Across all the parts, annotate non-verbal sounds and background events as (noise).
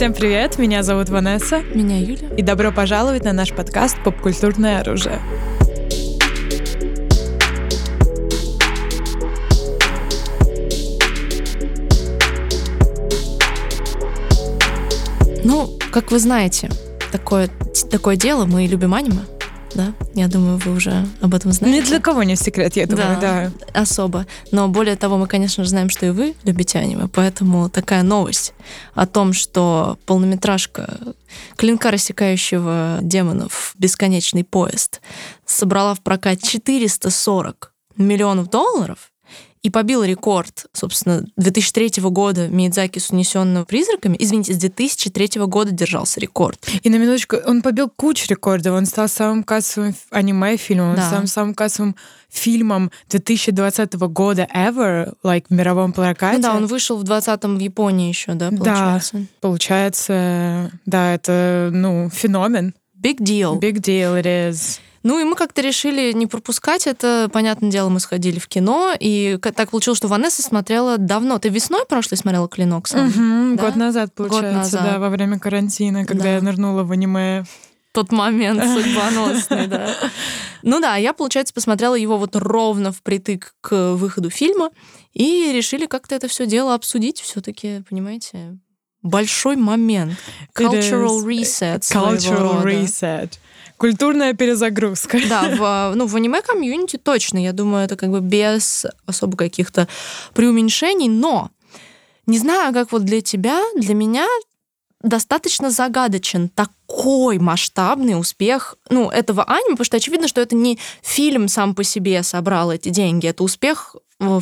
Всем привет, меня зовут Ванесса. Меня Юля. И добро пожаловать на наш подкаст «Попкультурное оружие». Ну, как вы знаете, такое, такое дело, мы любим аниме да? Я думаю, вы уже об этом знаете. Ни для кого не секрет, я думаю, да. да. Особо. Но более того, мы, конечно же, знаем, что и вы любите аниме, поэтому такая новость о том, что полнометражка клинка рассекающего демонов «Бесконечный поезд» собрала в прокат 440 миллионов долларов, и побил рекорд, собственно, 2003 года Миядзаки с унесенным призраками. Извините, с 2003 года держался рекорд. И на минуточку, он побил кучу рекордов. Он стал самым кассовым аниме-фильмом, да. он стал самым кассовым фильмом 2020 года ever, like в мировом прокате. Ну да, он вышел в 20-м в Японии еще, да, получается? Да, получается, да, это, ну, феномен. Big deal. Big deal it is. Ну и мы как-то решили не пропускать это. Понятное дело, мы сходили в кино, и так получилось, что Ванесса смотрела давно. Ты весной прошлой смотрела «Клинок» сам? Угу, да? Год назад, получается, год назад. да, во время карантина, когда да. я нырнула в аниме. Тот момент (laughs) судьбоносный, да. Ну да, я, получается, посмотрела его вот ровно впритык к выходу фильма, и решили как-то это все дело обсудить все-таки, понимаете? Большой момент. Cultural reset. Cultural reset. Культурная перезагрузка. Да, (laughs) в, ну, в аниме-комьюнити точно, я думаю, это как бы без особо каких-то преуменьшений, но не знаю, как вот для тебя, для меня достаточно загадочен такой масштабный успех ну, этого аниме, потому что очевидно, что это не фильм сам по себе собрал эти деньги, это успех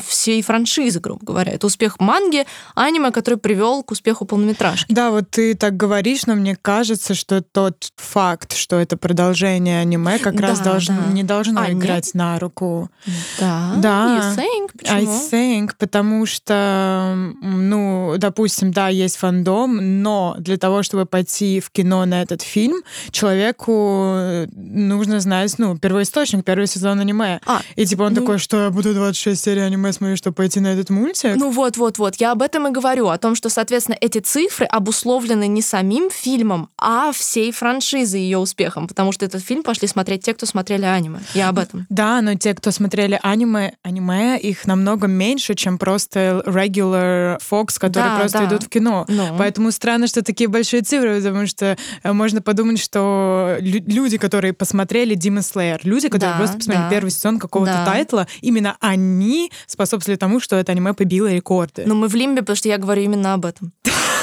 всей франшизы, грубо говоря. Это успех манги, аниме, который привел к успеху полнометражки. Да, вот ты так говоришь, но мне кажется, что тот факт, что это продолжение аниме, как да, раз должен, да. не должно а, играть нет? на руку. Да. Да. You think? Почему? I think, потому что, ну, допустим, да, есть фандом, но для того, чтобы пойти в кино на этот фильм, человеку нужно знать, ну, первоисточник, первый сезон аниме. А, и типа он ну... такой, что я буду 26 серий аниме смотрю, чтобы пойти на этот мультик. Ну вот, вот, вот. Я об этом и говорю, о том, что, соответственно, эти цифры обусловлены не самим фильмом, а всей франшизой ее успехом, потому что этот фильм пошли смотреть те, кто смотрели аниме. Я об этом. Да, но те, кто смотрели аниме, аниме, их намного меньше, чем просто regular Fox, которые да, просто да. идут в кино. Ну. Поэтому странно, что такие большие цифры, потому что э, можно подумать, что люди, которые посмотрели Demon Slayer, люди, которые да, просто посмотрели да. первый сезон какого-то да. тайтла, именно они способствовали тому, что это аниме побило рекорды. Но мы в лимбе, потому что я говорю именно об этом.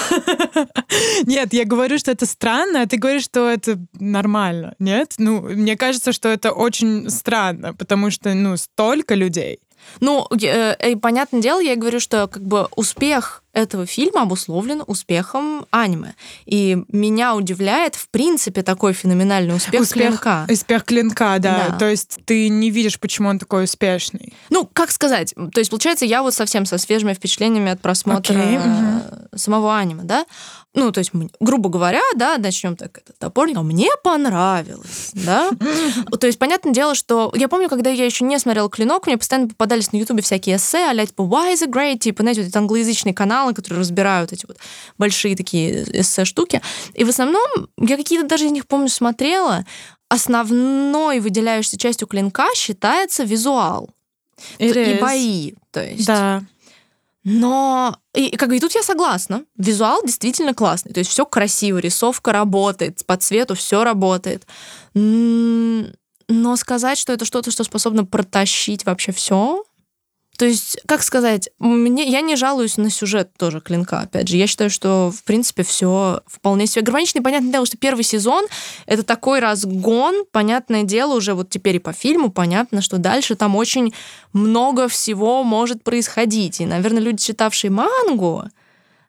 (laughs) Нет, я говорю, что это странно, а ты говоришь, что это нормально. Нет? Ну, мне кажется, что это очень странно, потому что, ну, столько людей. Ну, э, э, понятное дело, я говорю, что как бы успех этого фильма обусловлен успехом аниме. И меня удивляет, в принципе, такой феноменальный успех, успех клинка. Успех клинка, да. да. То есть ты не видишь, почему он такой успешный. Ну, как сказать? То есть, получается, я вот совсем со свежими впечатлениями от просмотра okay. угу. самого аниме, да? Ну, то есть, грубо говоря, да, начнем так это топорненько. Мне понравилось, да? (laughs) То есть, понятное дело, что я помню, когда я еще не смотрела «Клинок», мне постоянно попадались на Ютубе всякие эссе, а типа «Why is it great?» Типа, знаете, вот этот англоязычный каналы, которые разбирают эти вот большие такие эссе-штуки. И в основном я какие-то даже из них, помню, смотрела. Основной выделяющейся частью «Клинка» считается визуал. И бои, то есть. Да. Но и как бы и тут я согласна. Визуал действительно классный. То есть все красиво, рисовка работает, по цвету все работает. Но сказать, что это что-то, что способно протащить вообще все, то есть, как сказать, мне, я не жалуюсь на сюжет тоже клинка, опять же. Я считаю, что, в принципе, все вполне себе гармонично. И понятное дело, что первый сезон — это такой разгон. Понятное дело, уже вот теперь и по фильму понятно, что дальше там очень много всего может происходить. И, наверное, люди, читавшие мангу,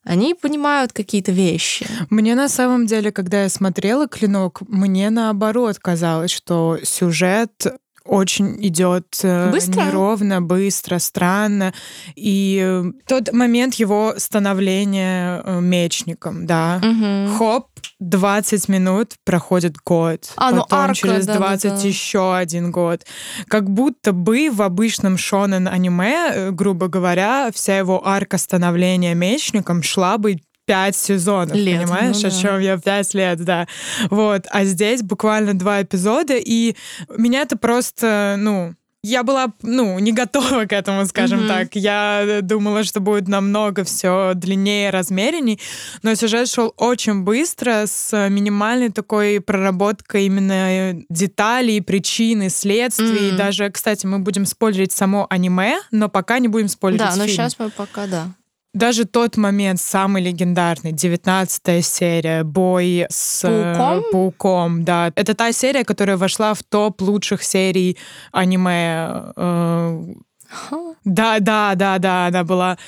они понимают какие-то вещи. Мне на самом деле, когда я смотрела «Клинок», мне наоборот казалось, что сюжет очень идет э, быстро? неровно, быстро, странно. И э, тот момент его становления э, мечником, да, угу. хоп, 20 минут проходит год, а, ну, потом ну, арка, через 20 да, да. еще один год. Как будто бы в обычном шонен аниме, грубо говоря, вся его арка становления мечником шла бы пять сезонов, лет, понимаешь, ну, да. о чем я пять лет, да. Вот, а здесь буквально два эпизода, и меня это просто, ну, я была, ну, не готова к этому, скажем mm-hmm. так. Я думала, что будет намного все длиннее, размеренней, но сюжет шел очень быстро, с минимальной такой проработкой именно деталей, причин следствий. Mm-hmm. Даже, кстати, мы будем спойлерить само аниме, но пока не будем спойлерить Да, но фильм. сейчас мы пока, да даже тот момент самый легендарный, 19 серия, бой с э, пауком? пауком, да. Это та серия, которая вошла в топ лучших серий аниме. Э, да, да, да, да, она была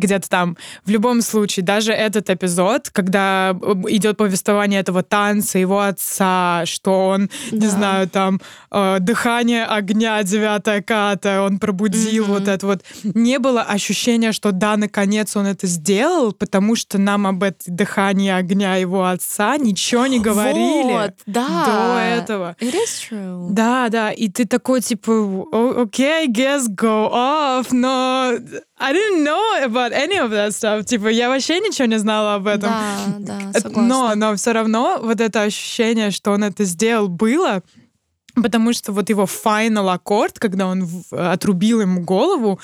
где-то там. В любом случае, даже этот эпизод, когда э, идет повествование этого танца, его отца, что он, да. не знаю, там, э, дыхание огня, девятая ката, он пробудил mm-hmm. вот это вот. Не было ощущения, что да, наконец он это сделал, потому что нам об этом дыхании огня его отца ничего не говорили вот, да. до этого. It is true. Да, да, и ты такой, типа, окей, okay, guess go off, но I didn't know about any of that stuff. Типа, я вообще ничего не знала об этом. Да, да, согласна. Но, но все равно вот это ощущение, что он это сделал, было. Потому что вот его final аккорд, когда он в, отрубил ему голову,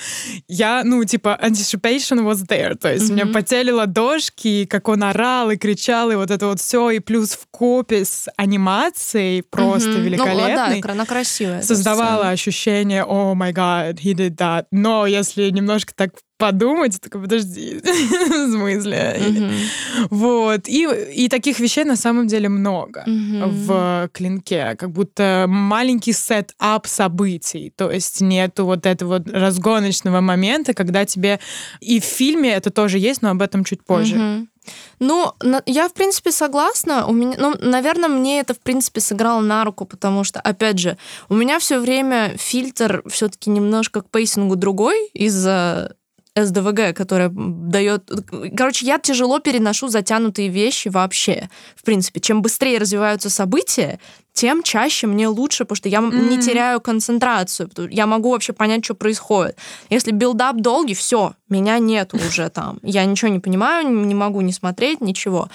я, ну, типа, anticipation was there. То есть mm-hmm. мне потели ладошки, как он орал и кричал, и вот это вот все, и плюс в копе с анимацией просто mm-hmm. великолепной. Ну, да, она красивая. Создавала ощущение, о май гад, he did that. Но если немножко так подумать, такой, подожди, (laughs) в смысле? Mm-hmm. Вот. И, и таких вещей на самом деле много mm-hmm. в клинке. Как будто маленький сет-ап событий. То есть нету вот этого разгоночного момента, когда тебе... И в фильме это тоже есть, но об этом чуть позже. Mm-hmm. Ну, я, в принципе, согласна. У меня, ну, наверное, мне это, в принципе, сыграло на руку, потому что, опять же, у меня все время фильтр все-таки немножко к пейсингу другой из-за СДВГ, которая дает... Короче, я тяжело переношу затянутые вещи вообще. В принципе, чем быстрее развиваются события, тем чаще мне лучше, потому что я mm-hmm. не теряю концентрацию. Я могу вообще понять, что происходит. Если build-up долгий, все, меня нет уже там. Я ничего не понимаю, не могу не смотреть, ничего.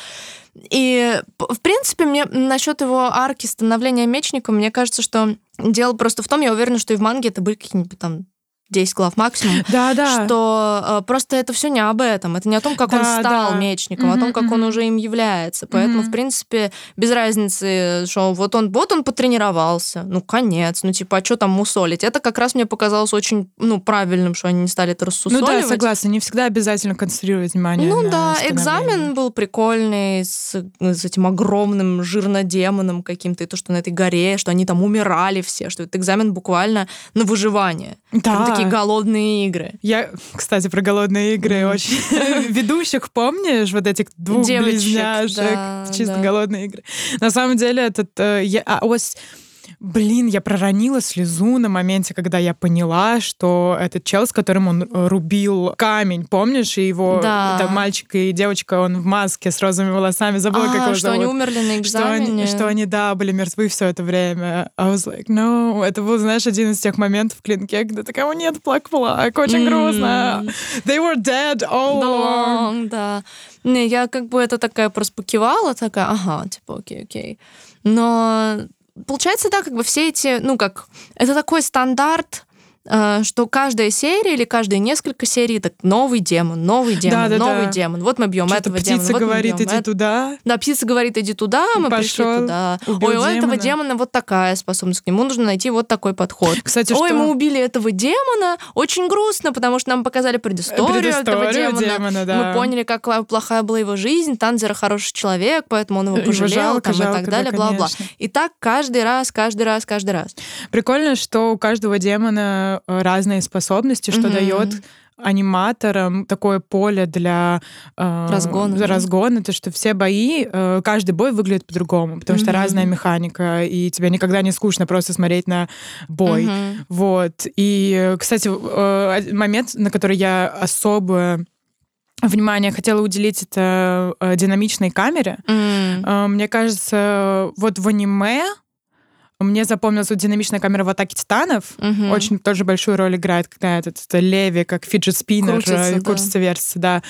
И, в принципе, мне насчет его арки становления мечником, мне кажется, что дело просто в том, я уверена, что и в манге это были какие-нибудь там 10 глав максимум, (laughs) да, да. что э, просто это все не об этом. Это не о том, как да, он стал да. мечником, mm-hmm, а о том, как mm-hmm. он уже им является. Поэтому, mm-hmm. в принципе, без разницы, что вот он, вот он потренировался, ну, конец, ну, типа, а что там мусолить? Это как раз мне показалось очень, ну, правильным, что они не стали это рассусоливать. Ну да, согласна, не всегда обязательно концентрировать внимание Ну да, экзамен был прикольный, с, с этим огромным жирнодемоном каким-то, и то, что на этой горе, что они там умирали все, что этот экзамен буквально на выживание. Да, такие голодные игры. Я, кстати, про голодные игры очень... (laughs) Ведущих помнишь? Вот этих двух близняшек. Чисто голодные игры. На самом деле этот... Э, я, а, ось Блин, я проронила слезу на моменте, когда я поняла, что этот чел, с которым он э, рубил камень, помнишь, и его да. это мальчик и девочка, он в маске с розовыми волосами, забыла, а, как его что зовут. они умерли на экзамене. Что они, что они, да, были мертвы все это время. I was like, no. Это был, знаешь, один из тех моментов в клинке, когда такого нет, плак-плак, очень mm. грустно. They were dead all along. Да. Не, я как бы это такая просто покивала, такая, ага, типа, окей, окей. Но получается, да, как бы все эти, ну как, это такой стандарт что каждая серия или каждые несколько серий это новый демон, новый демон, да, да, новый да. демон. Вот мы бьем этого птица демона. Вот говорит, иди это... туда. Да, птица говорит, иди туда, мы Пошел, пришли туда. Ой, у демона. этого демона вот такая способность, к нему нужно найти вот такой подход. Кстати, Ой, что... мы убили этого демона, очень грустно, потому что нам показали предысторию, предысторию этого демона. демона да. Мы поняли, какая плохая была его жизнь, Танзера хороший человек, поэтому он его пожалел его жалко, там, жалко, и так далее, бла-бла. Да, и так каждый раз, каждый раз, каждый раз. Прикольно, что у каждого демона разные способности, что mm-hmm. дает аниматорам такое поле для э, разгона, разгона, то что все бои, э, каждый бой выглядит по-другому, потому mm-hmm. что разная механика, и тебе никогда не скучно просто смотреть на бой. Mm-hmm. Вот. И, кстати, э, момент, на который я особо внимание хотела уделить это э, динамичной камере. Mm. Э, мне кажется, вот в аниме мне запомнилась вот динамичная камера в «Атаке титанов». Угу. Очень тоже большую роль играет, когда этот, этот Леви, как фиджет спиннер, крутится, крутится да. версия, да.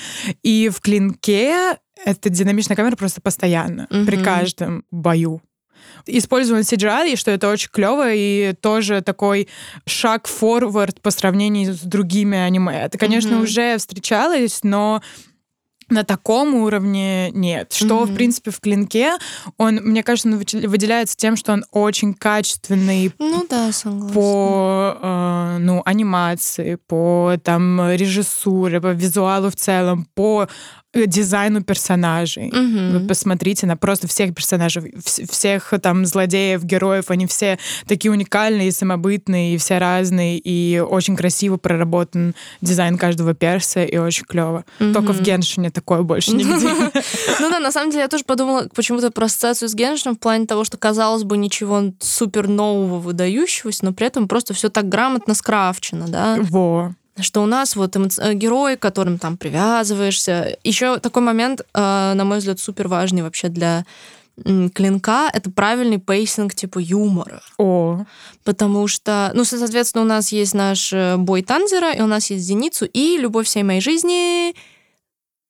И в «Клинке» эта динамичная камера просто постоянно, mm-hmm. при каждом бою. Использован CGI, и что это очень клево, и тоже такой шаг форвард по сравнению с другими аниме. Это, конечно, mm-hmm. уже встречалось, но на таком уровне нет. Что, mm-hmm. в принципе, в клинке, он, мне кажется, он выделяется тем, что он очень качественный ну, да, согласна. по э, ну, анимации, по там, режиссуре, по визуалу в целом, по дизайну персонажей. Угу. Вы посмотрите на просто всех персонажей, всех там злодеев, героев, они все такие уникальные, самобытные, и все разные, и очень красиво проработан дизайн каждого перса, и очень клево. Угу. Только в Геншине такое больше нигде. (laughs) Ну да, на самом деле я тоже подумала почему-то про ассоциацию с Геншином в плане того, что казалось бы ничего супер нового, выдающегося, но при этом просто все так грамотно скрафчено, да? Во что у нас вот эмоци... герой, к которым там привязываешься. Еще такой момент, э, на мой взгляд, супер важный вообще для клинка это правильный pacing типа юмора. О. Потому что, ну, соответственно, у нас есть наш э, бой Танзера, и у нас есть Зеницу, и любовь всей моей жизни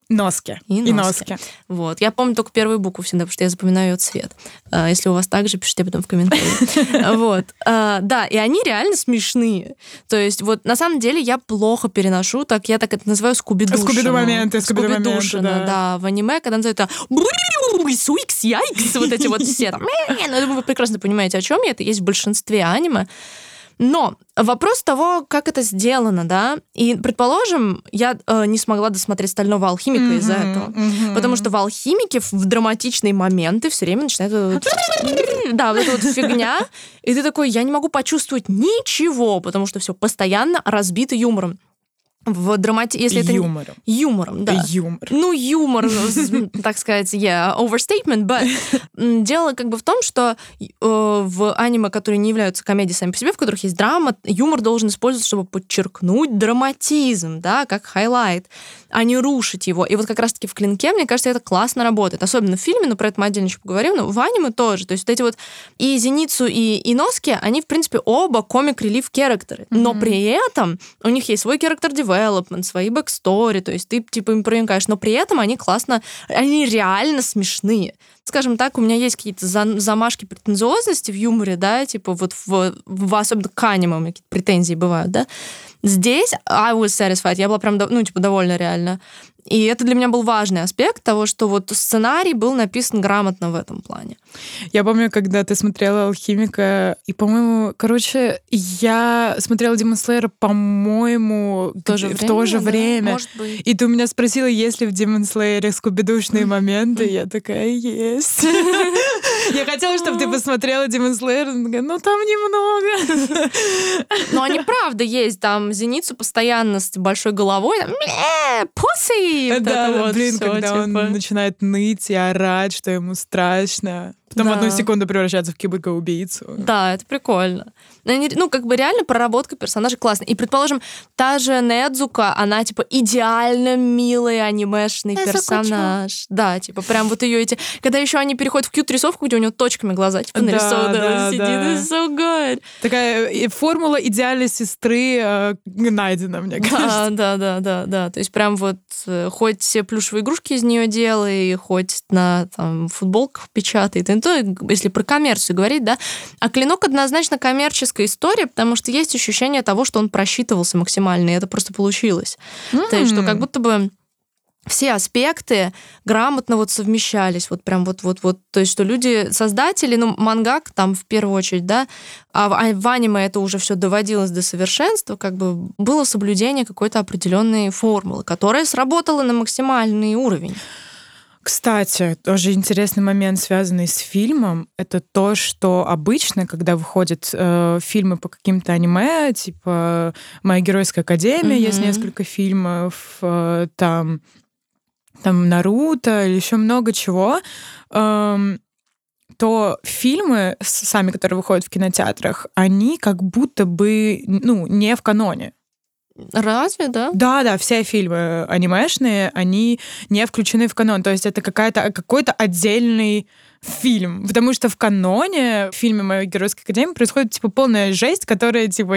Носки. И носки. И носки. Вот. Я помню только первую букву всегда, потому что я запоминаю ее цвет. А, если у вас так же, пишите потом в комментариях. (laughs) Вот. А, да, и они реально смешные. То есть вот на самом деле я плохо переношу, так я так это называю скубидушину. Скубиду-моменты, скубиду-моменты, да. да. В аниме, когда называют это суикс, яйкс, вот эти вот все там. Ну, вы прекрасно понимаете, о чем я. Это есть в большинстве аниме. Но вопрос того, как это сделано, да, и, предположим, я э, не смогла досмотреть «Стального алхимика» mm-hmm, из-за этого, mm-hmm. потому что в «Алхимике» в драматичные моменты все время начинает... Да, вот эта вот фигня, и ты такой, я не могу почувствовать ничего, потому что все постоянно разбито юмором в драмати... Если это юмором. Юмором, да. Юмор. Ну, юмор, так сказать, yeah, overstatement, but дело как бы в том, что э, в аниме, которые не являются комедией сами по себе, в которых есть драма, юмор должен использоваться, чтобы подчеркнуть драматизм, да, как highlight, а не рушить его. И вот как раз-таки в «Клинке», мне кажется, это классно работает. Особенно в фильме, но про это мы отдельно еще поговорим, но в аниме тоже. То есть вот эти вот и Зеницу, и Иноске, они, в принципе, оба comic relief character ы. Но при этом у них есть свой character development, свои backstory, то есть ты типа им проникаешь, но при этом они классно, они реально смешные. Скажем так, у меня есть какие-то замашки претенциозности в юморе, да, типа вот в, в особенно к аниме у меня какие-то претензии бывают, да. Здесь I was satisfied, я была прям, ну, типа, довольна реально. И это для меня был важный аспект того, что вот сценарий был написан грамотно в этом плане. Я помню, когда ты смотрела «Алхимика», и, по-моему, короче, я смотрела «Демон Слэйера», по-моему, в то же в время. То же да? время. Может быть. И ты у меня спросила, есть ли в «Демон Слэйере» скубидушные моменты. (laughs) Я такая, есть. (laughs) Я хотела, чтобы ты посмотрела Демон Слэйер. Ну, там немного. Но они правда есть. Там Зеницу постоянно с большой головой. Пусы! да, блин, когда типа. он начинает ныть и орать, что ему страшно. Потом да. в одну секунду превращается в киборга-убийцу. Да, это прикольно. Ну, как бы реально проработка персонажей классная. И, предположим, та же Недзука, она, типа, идеально милый анимешный Я персонаж. Да, типа, прям вот ее эти... Когда еще они переходят в кьют-рисовку, где у него точками глаза, типа, нарисованы, да, да, сидит, да. so good. Такая э, формула идеальной сестры э, найдена, мне кажется. Да, да, да, да. То есть прям вот э, хоть все плюшевые игрушки из нее делай, хоть на там, футболках печатает, то, если про коммерцию говорить, да, а клинок однозначно коммерческая история, потому что есть ощущение того, что он просчитывался максимально, и это просто получилось. Mm-hmm. То есть, что как будто бы все аспекты грамотно вот совмещались, вот прям вот-вот-вот, то есть что люди, создатели, ну, мангак там в первую очередь, да, а в, а в аниме это уже все доводилось до совершенства, как бы было соблюдение какой-то определенной формулы, которая сработала на максимальный уровень. Кстати, тоже интересный момент, связанный с фильмом, это то, что обычно, когда выходят э, фильмы по каким-то аниме, типа «Моя геройская академия», mm-hmm. есть несколько фильмов, э, там, там «Наруто» или еще много чего, э, то фильмы, сами, которые выходят в кинотеатрах, они как будто бы, ну, не в каноне. Разве, да? Да, да, все фильмы анимешные, они не включены в канон. То есть это какая-то какой-то отдельный фильм. Потому что в каноне в фильме «Моя геройская академия» происходит, типа, полная жесть, которая, типа,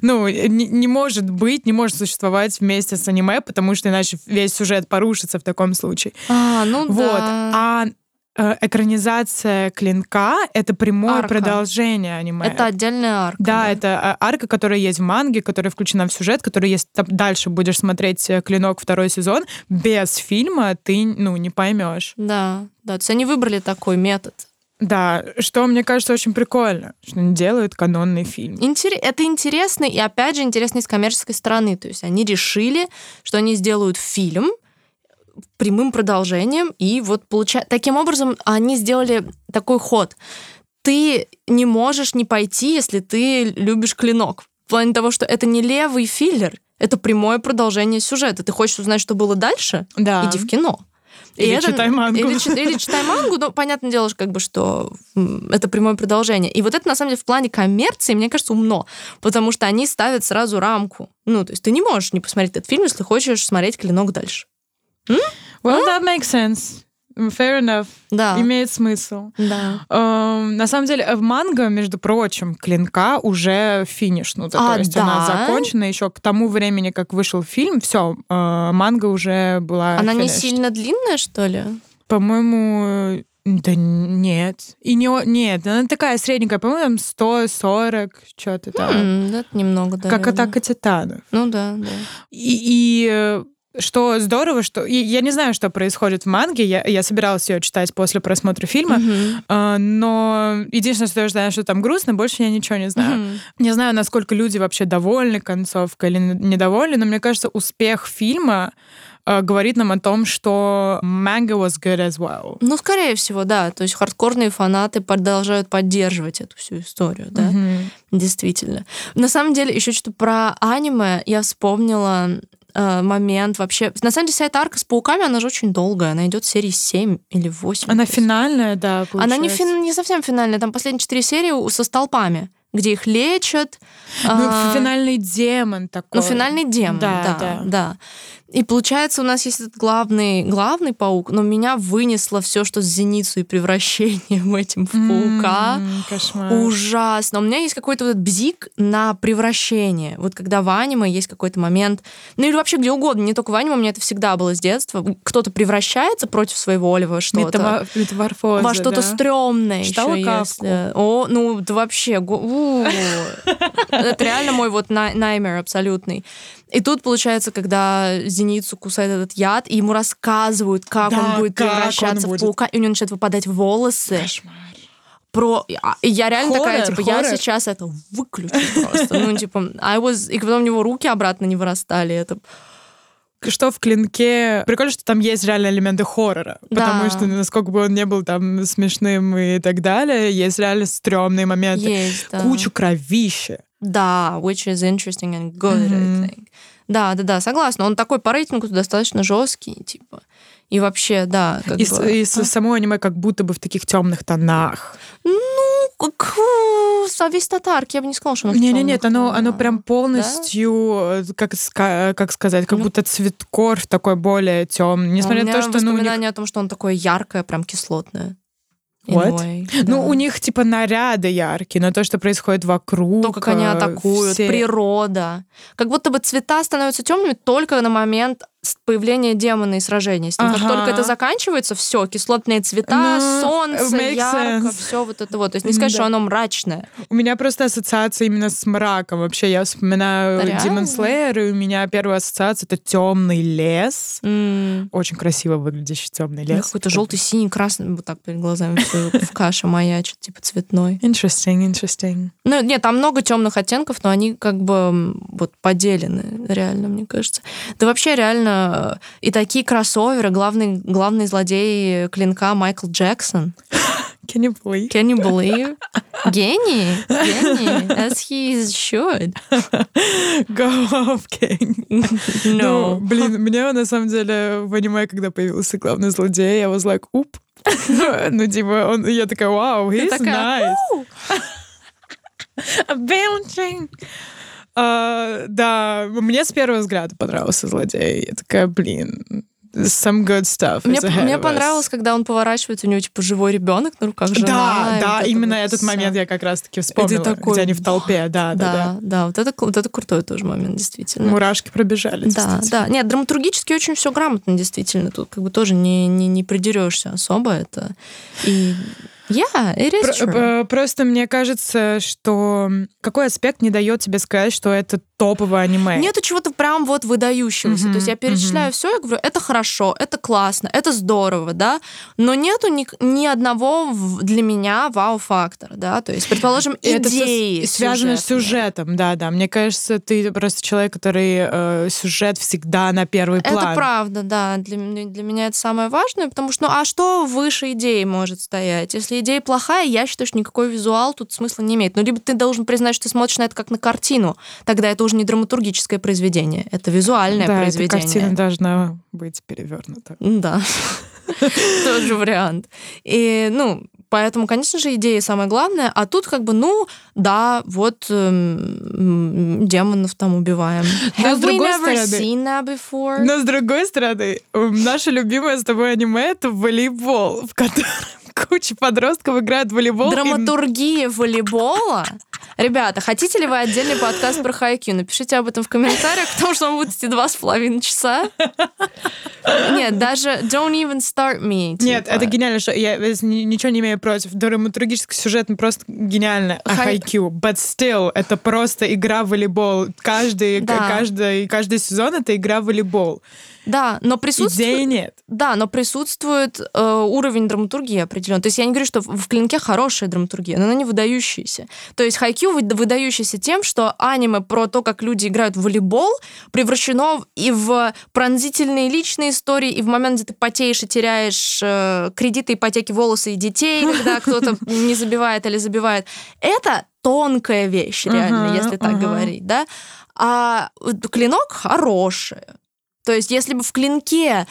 ну, не, не может быть, не может существовать вместе с аниме, потому что иначе весь сюжет порушится в таком случае. А, ну вот. да. А Э, экранизация клинка это прямое арка. продолжение аниме. Это отдельная арка. Да, да, это а, арка, которая есть в манге, которая включена в сюжет, которая если ты дальше будешь смотреть э, клинок второй сезон, без фильма ты ну, не поймешь. Да, да. То есть они выбрали такой метод. Да, что мне кажется очень прикольно, что они делают канонный фильм. Интер... Это интересно, и опять же интересно с коммерческой стороны. То есть они решили, что они сделают фильм, прямым продолжением. И вот получается... Таким образом, они сделали такой ход. Ты не можешь не пойти, если ты любишь клинок. В плане того, что это не левый филлер, это прямое продолжение сюжета. Ты хочешь узнать, что было дальше? Да. Иди в кино. Или и читай это, мангу. Или, или читай мангу, но понятное дело, как бы, что это прямое продолжение. И вот это, на самом деле, в плане коммерции, мне кажется, умно, потому что они ставят сразу рамку. Ну, то есть ты не можешь не посмотреть этот фильм, если хочешь смотреть «Клинок» дальше. М? Well, that makes sense. Fair enough. Да. Имеет смысл. Да. Uh, на самом деле, в манго, между прочим, клинка уже финишнута. А, то есть да? она закончена еще к тому времени, как вышел фильм. Все, uh, манга уже была. Она finished. не сильно длинная, что ли? По-моему, да нет. И не, нет, она такая средненькая, по-моему, там 140, что-то там. Mm, да, немного, да. Как атака титанов. Ну да, да. И, и что здорово, что... Я не знаю, что происходит в манге, я, я собиралась ее читать после просмотра фильма, mm-hmm. но единственное, что я знаю, что там грустно, больше я ничего не знаю. Mm-hmm. Не знаю, насколько люди вообще довольны концовкой или недовольны, но мне кажется, успех фильма а, говорит нам о том, что manga was good as well. Ну, скорее всего, да. То есть хардкорные фанаты продолжают поддерживать эту всю историю, да. Mm-hmm. Действительно. На самом деле, еще что-то про аниме я вспомнила э, момент вообще. На самом деле, вся эта арка с пауками, она же очень долгая. Она идет серии 7 или 8. Она финальная, да, получается. Она не, фин, не совсем финальная. Там последние четыре серии со столпами где их лечат. Ну, а... финальный демон такой. Ну, финальный демон, да, да, да. да. И получается, у нас есть этот главный, главный паук, но меня вынесло все, что с зеницей и превращением этим в паука. Mm, кошмар. Ужасно. У меня есть какой-то вот бзик на превращение. Вот когда в аниме есть какой-то момент, ну или вообще где угодно, не только в аниме, у меня это всегда было с детства. Кто-то превращается против своей воли во что-то. Метаморфоза, Во что-то да? стрёмное Читала еще если. О, ну, да вообще, (laughs) это реально мой вот наймер абсолютный. И тут, получается, когда зеницу кусает этот яд, и ему рассказывают, как да, он будет как превращаться он в паука, и у него начинают выпадать волосы. Кошмар. Про... И я реально хоррор, такая, типа, хоррор. я сейчас это выключу просто. Ну, типа, I was... И потом у него руки обратно не вырастали. Это что в клинке... Прикольно, что там есть реально элементы хоррора. Да. Потому что, насколько бы он не был там смешным и так далее, есть реально стрёмные моменты. Есть, да. Кучу кровища. Да, which is interesting and good, mm-hmm. I think. Да, да, да, согласна. Он такой по рейтингу достаточно жесткий, типа. И вообще, да. Как и, бы, с, и а? само аниме как будто бы в таких темных тонах. Ну, как зависит от арки, я бы не сказала, что оно Не, не, нет, оно, оно прям полностью, да? как, как сказать, как ну, будто цветкор такой более темный. Несмотря на то, что ну, у них... о том, что он такое яркое, прям кислотное. What? Ну, у них типа наряды яркие, но то, что происходит вокруг. То, как они атакуют, все... природа. Как будто бы цвета становятся темными только на момент появления демона и сражения с ним. Ага. Как только это заканчивается, все, кислотные цвета, Ну, солнце, ярко, все вот это вот. То есть не сказать, Да. что оно мрачное. У меня просто ассоциация именно с мраком. Вообще, я вспоминаю Реально? Demon Slayer, и у меня первая ассоциация это темный лес. М. Очень красиво выглядящий темный лес. Какой-то желтый, синий, красный, вот так перед глазами всё (laughs) в каше маячит, типа цветной. Interesting, interesting. Ну, нет, там много темных оттенков, но они как бы вот поделены, реально, мне кажется. Да вообще реально и такие кроссоверы. Главный, главный злодей клинка Майкл Джексон. Can you believe? Can you believe? Гений, гений, as he should. Go off, King. (laughs) Ну, No. блин, мне на самом деле в аниме, когда появился главный злодей, я was like, уп. (laughs) Ну, типа, он, я такая, вау, he's такая, nice. «У!» (laughs) Amazing. А, да, мне с первого взгляда понравился злодей. Я такая, блин, some good stuff. Мне, мне понравилось, когда он поворачивается, у него типа живой ребенок на руках жена. Да, да, вот именно этот все. момент я как раз-таки вспомнила, такой, где они в толпе, да, да, да. Да, да, вот это, вот это крутой тоже момент, действительно. Мурашки пробежали, Да, да. Нет, драматургически очень все грамотно, действительно. Тут как бы тоже не, не, не придерешься особо это. И Yeah, it is true. Э, просто мне кажется, что какой аспект не дает тебе сказать, что это топовое аниме? Нету чего-то прям вот выдающегося. Mm-hmm, То есть я перечисляю mm-hmm. все, я говорю, это хорошо, это классно, это здорово, да, но нету ни, ни одного для меня вау-фактора, да, то есть, предположим, идеи Это связано с сюжетом, да-да. Мне кажется, ты просто человек, который э, сюжет всегда на первый план. Это правда, да. Для, для меня это самое важное, потому что, ну, а что выше идеи может стоять? Если если идея плохая, я считаю, что никакой визуал тут смысла не имеет. Ну, либо ты должен признать, что ты смотришь на это как на картину, тогда это уже не драматургическое произведение, это визуальное да, произведение. Эта картина должна быть перевернута. Да, (laughs) тоже вариант. И, ну, Поэтому, конечно же, идея самое главное. А тут как бы, ну, да, вот эм, демонов там убиваем. Но Have с другой стороны, Но с другой стороны, наше любимое с тобой аниме — это волейбол, в котором куча подростков играют в волейбол. Драматургия волейбола? Ребята, хотите ли вы отдельный подкаст про хайкю? Напишите об этом в комментариях, потому что он будет идти два с половиной часа. Нет, даже don't even start me. Типа. Нет, это гениально, что я ничего не имею против. Драматургический сюжет просто гениально. А хайкю, but still, это просто игра в волейбол. Каждый, да. каждый, каждый сезон это игра в волейбол. Да, но присутствует... Идеи нет. Да, но присутствует э, уровень драматургии определенный. То есть я не говорю, что в «Клинке» хорошая драматургия, но она не выдающаяся. То есть «Хайкю» выдающийся тем, что аниме про то, как люди играют в волейбол, превращено и в пронзительные личные истории, и в момент, где ты потеешь и теряешь э, кредиты, ипотеки, волосы и детей, когда (laughs) кто-то не забивает или забивает. Это тонкая вещь, реально, если так говорить, да? А клинок хорошая. То есть, если бы в клинке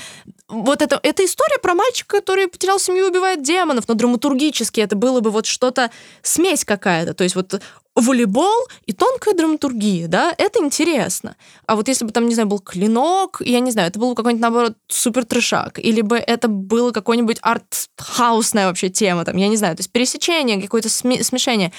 вот это, эта история про мальчика, который потерял семью и убивает демонов, но драматургически это было бы вот что-то, смесь какая-то. То есть вот волейбол и тонкая драматургия, да, это интересно. А вот если бы там, не знаю, был клинок, я не знаю, это был какой-нибудь, наоборот, супер трешак, или бы это было какой-нибудь арт-хаусная вообще тема, там, я не знаю, то есть пересечение, какое-то смешение.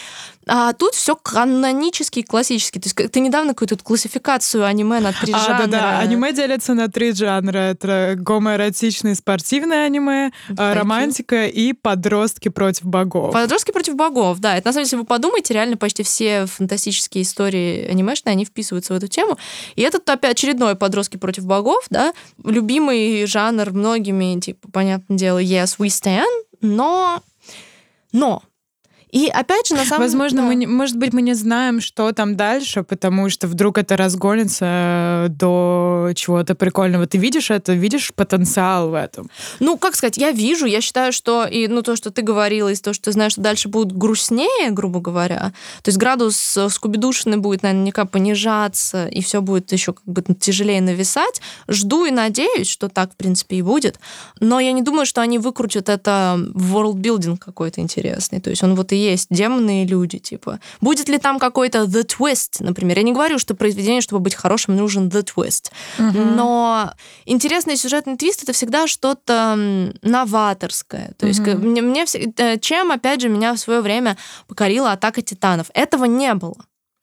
А тут все канонический, классический. То есть ты недавно какую-то классификацию аниме на три а, жанра. Да-да, аниме делится на три жанра. Это гомоэротичное спортивное аниме, Хайки. романтика и подростки против богов. Подростки против богов, да. Это на самом деле, если вы подумаете, реально почти все фантастические истории анимешные, они вписываются в эту тему. И этот опять очередной подростки против богов, да, любимый жанр многими, типа, понятное дело, yes, we stand, но но и опять же, на самом деле... Возможно, да. мы, может быть, мы не знаем, что там дальше, потому что вдруг это разгонится до чего-то прикольного. Ты видишь это, видишь потенциал в этом? Ну, как сказать, я вижу, я считаю, что и ну, то, что ты говорила, и то, что ты знаешь, что дальше будет грустнее, грубо говоря, то есть градус скубидушный будет наверняка понижаться, и все будет еще как бы тяжелее нависать. Жду и надеюсь, что так, в принципе, и будет. Но я не думаю, что они выкрутят это в world какой-то интересный. То есть он вот и есть демоны и люди, типа. Будет ли там какой-то the twist, например? Я не говорю, что произведение, чтобы быть хорошим, нужен the twist. Угу. Но интересный сюжетный твист это всегда что-то новаторское. То есть угу. мне, мне э, чем, опять же, меня в свое время покорила атака титанов. Этого не было.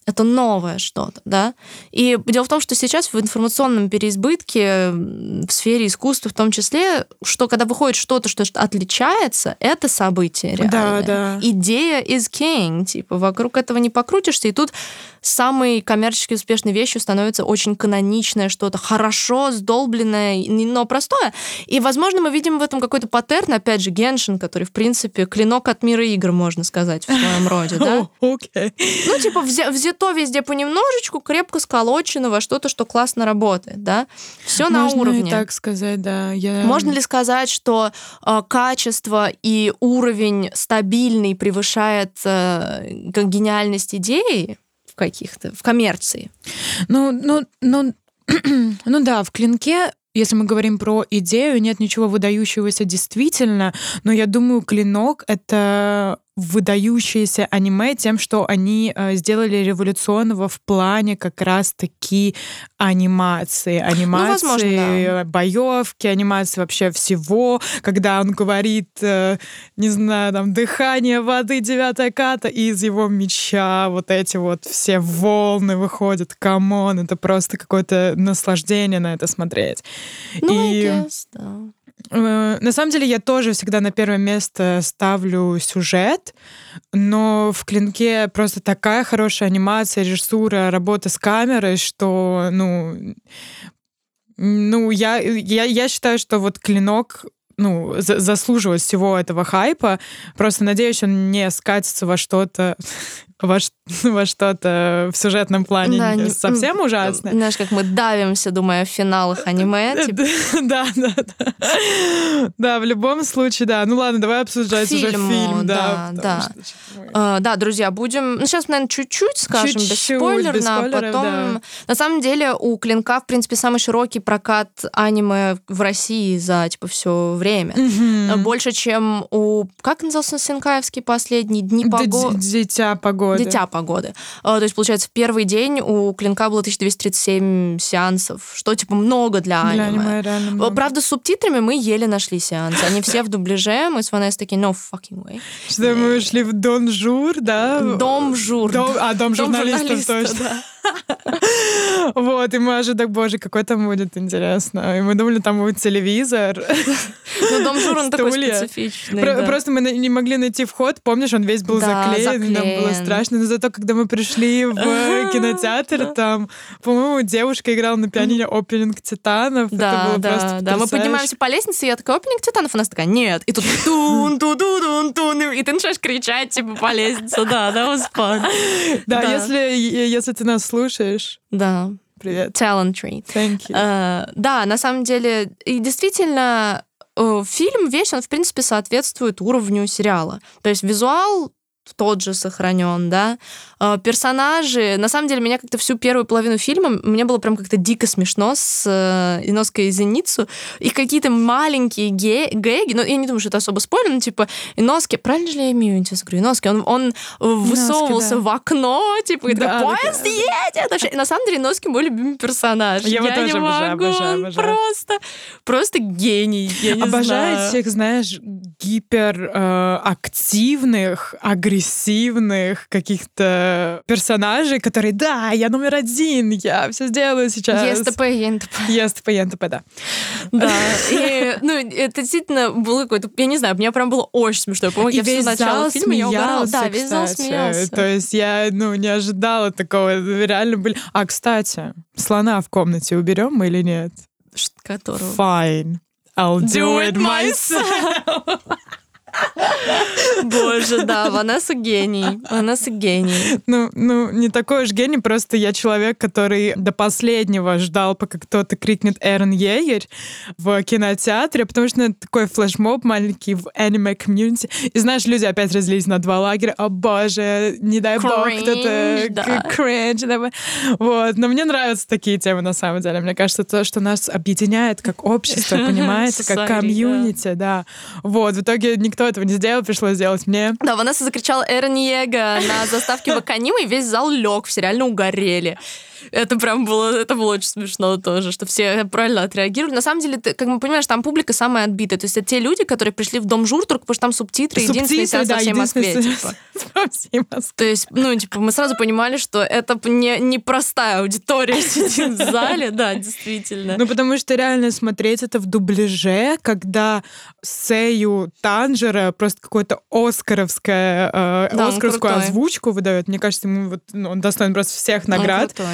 Это новое что-то, да. И дело в том, что сейчас в информационном переизбытке, в сфере искусства в том числе, что когда выходит что-то, что отличается, это событие реальное. Да, да. Идея is king, типа, вокруг этого не покрутишься, и тут самой коммерчески успешной вещью становится очень каноничное что-то, хорошо сдолбленное, но простое. И, возможно, мы видим в этом какой-то паттерн, опять же, Геншин, который, в принципе, клинок от мира игр, можно сказать, в своем роде, (laughs) да? Okay. Ну, типа, то везде понемножечку, крепко сколочено во что-то, что классно работает, да. Все на уровне. Можно так сказать, да. Я... Можно ли сказать, что э, качество и уровень стабильный превышает э, гениальность идеи в каких-то, в коммерции? Ну, ну, ну, (clears throat) ну да, в клинке если мы говорим про идею, нет ничего выдающегося действительно, но я думаю, клинок — это выдающиеся аниме тем, что они э, сделали революционного в плане как раз-таки анимации. Ну, анимации, ну, возможно, да. боевки, анимации вообще всего. Когда он говорит, э, не знаю, там, дыхание воды, девятая ката, и из его меча вот эти вот все волны выходят. Come on, это просто какое-то наслаждение на это смотреть. Ну, и... guess, да. Э, на самом деле я тоже всегда на первое место ставлю сюжет, но в «Клинке» просто такая хорошая анимация, режиссура, работа с камерой, что, ну, ну я, я, я считаю, что вот «Клинок» ну, за заслуживает всего этого хайпа. Просто надеюсь, он не скатится во что-то (laughs) во, (laughs) во что-то в сюжетном плане да, не, совсем ужасное. Знаешь, как мы давимся, думая о финалах (laughs) аниме. Типа. (laughs) Да, да, да. Да, в любом случае, да. Ну ладно, давай обсуждать Фильму, уже фильм. Да, да. Что, uh, да, друзья, будем... Ну, сейчас, наверное, чуть-чуть скажем, чуть-чуть, без спойлерно, без спойлеров, потом... Да. На самом деле у Клинка, в принципе, самый широкий прокат аниме в России за, типа, все время. Mm-hmm. Больше, чем у... Как назывался Сенкаевский последний? Дни погоды? Дитя погоды погоды. Дитя погоды. А, то есть, получается, в первый день у Клинка было 1237 сеансов, что, типа, много для аниме. Для аниме реально много. Правда, с субтитрами мы еле нашли сеансы. Они все в дубляже, мы с Ванессой такие, no fucking way. Что мы ушли в Дон Жур, да? Дом Жур. Дом, а, Дом журналистов, точно. Да. Вот, и мы ожидали, боже, какой там будет интересно. И мы думали, там будет телевизор. Ну, дом Жур, он такой специфичный. Просто мы не могли найти вход. Помнишь, он весь был заклеен, нам было страшно. Но зато, когда мы пришли в (laughs) кинотеатр, там, по-моему, девушка играла на пианино опенинг Титанов. Да, да, да. Мы поднимаемся по лестнице, и я такая, опенинг Титанов, у нас такая, нет. И тут тун ту ду дун тун и ты начинаешь кричать, типа, по лестнице. Да, да, fun. Да, если ты нас слушаешь. Да. Привет. Talent tree. Thank you. Uh, да, на самом деле, и действительно, uh, фильм весь, он, в принципе, соответствует уровню сериала. То есть визуал тот же сохранен, да. А, персонажи, на самом деле, меня как-то всю первую половину фильма, мне было прям как-то дико смешно с э, Иноской и Зеницу. И какие-то маленькие ге- гэги, ну, я не думаю, что это особо спойлер, но, типа, Иноски, правильно же я имею сейчас говорю, Иноски, он, он высовывался да. в окно, типа, и да, такой, поезд да, едет! Вообще, на самом деле, Иноски мой любимый персонаж. Я, я тоже не могу, обожаю, обожаю, обожаю. просто, просто гений, я не Обожаю знаю. всех, знаешь, гиперактивных, э, агрессивных каких-то персонажей, которые, да, я номер один, я все сделаю сейчас. ЕСТП, ЕНТП. ЕСТП, ЕНТП, да. Да, и, ну, это действительно было какое-то, я не знаю, мне прям было очень смешно. По-моему, я все начало фильма, я угорала. Да, весь зал смеялся. То есть я, ну, не ожидала такого. Реально были... А, кстати, слона в комнате уберем мы или нет? Которого? Fine. I'll do, do it myself. Боже, да, Ванесса гений. Ванесса гений. Ну, ну, не такой уж гений, просто я человек, который до последнего ждал, пока кто-то крикнет Эрен Егерь в кинотеатре, потому что это такой флешмоб маленький в аниме комьюнити. И знаешь, люди опять разлились на два лагеря. О боже, не дай бог кто-то да. кринж. Вот. Но мне нравятся такие темы на самом деле. Мне кажется, то, что нас объединяет как общество, (laughs) понимаете, как комьюнити, да. Вот. В итоге никто этого не сделал, пришлось сделать мне. Да, Ванесса закричала Эрен Его на заставке Ваканима, и весь зал лег, все реально угорели. Это прям было, это было очень смешно тоже, что все правильно отреагировали. На самом деле, ты, как мы понимаешь, там публика самая отбитая. То есть это те люди, которые пришли в Дом Жур, только потому что там субтитры, субтитры единственный сеанс да, во всей Москве. Типа. (laughs) Во всей Москве. То есть, ну, типа, мы сразу понимали, что это не, не простая аудитория (laughs) сидит в зале, да, действительно. Ну, потому что реально смотреть это в дубляже, когда сейю Танджиро просто какое-то оскаровское, э, да, оскаровскую озвучку выдает. Мне кажется, ему вот, ну, он достоин просто всех наград. Он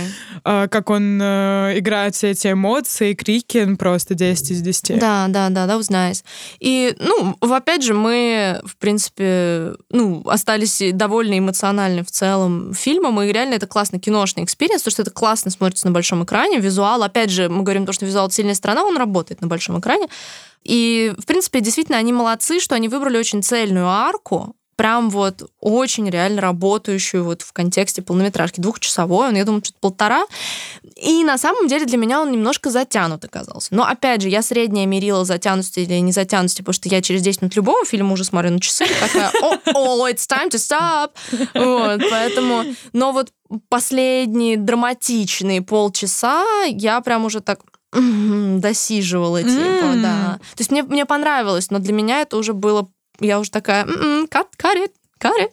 как он э, играет все эти эмоции, крики, он просто 10 из 10. Да, да, да, да, узнаешь. И, ну, опять же, мы, в принципе, ну, остались довольно эмоциональны в целом фильмом, и реально это классный киношный experience, потому что это классно смотрится на большом экране, визуал, опять же, мы говорим то, что визуал сильная сторона, он работает на большом экране, и, в принципе, действительно, они молодцы, что они выбрали очень цельную арку, прям вот очень реально работающую вот в контексте полнометражки. Двухчасовой, он, я думаю, что-то полтора. И на самом деле для меня он немножко затянут оказался. Но опять же, я средняя мерила затянутости или не затянутости, потому что я через 10 минут любого фильма уже смотрю на часы, такая, о, it's time to stop. Вот, поэтому, но вот последние драматичные полчаса я прям уже так досиживала, типа, mm. да. То есть мне, мне понравилось, но для меня это уже было... Я уже такая, cut, cut it, cut it.